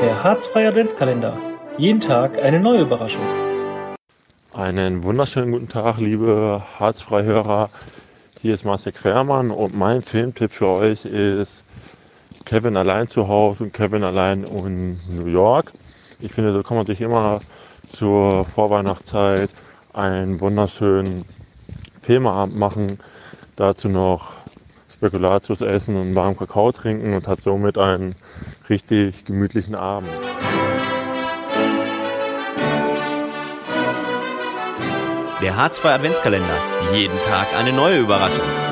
Der Harzfreie Adventskalender. Jeden Tag eine neue Überraschung. Einen wunderschönen guten Tag, liebe Harzfreihörer. Hier ist Marcel Quermann und mein Filmtipp für euch ist Kevin allein zu Hause und Kevin allein in New York. Ich finde, so kann man sich immer zur Vorweihnachtszeit einen wunderschönen Filmabend machen. Dazu noch Spekulatius essen und warmen Kakao trinken und hat somit einen richtig gemütlichen Abend. Der Harzfreie Adventskalender. Jeden Tag eine neue Überraschung.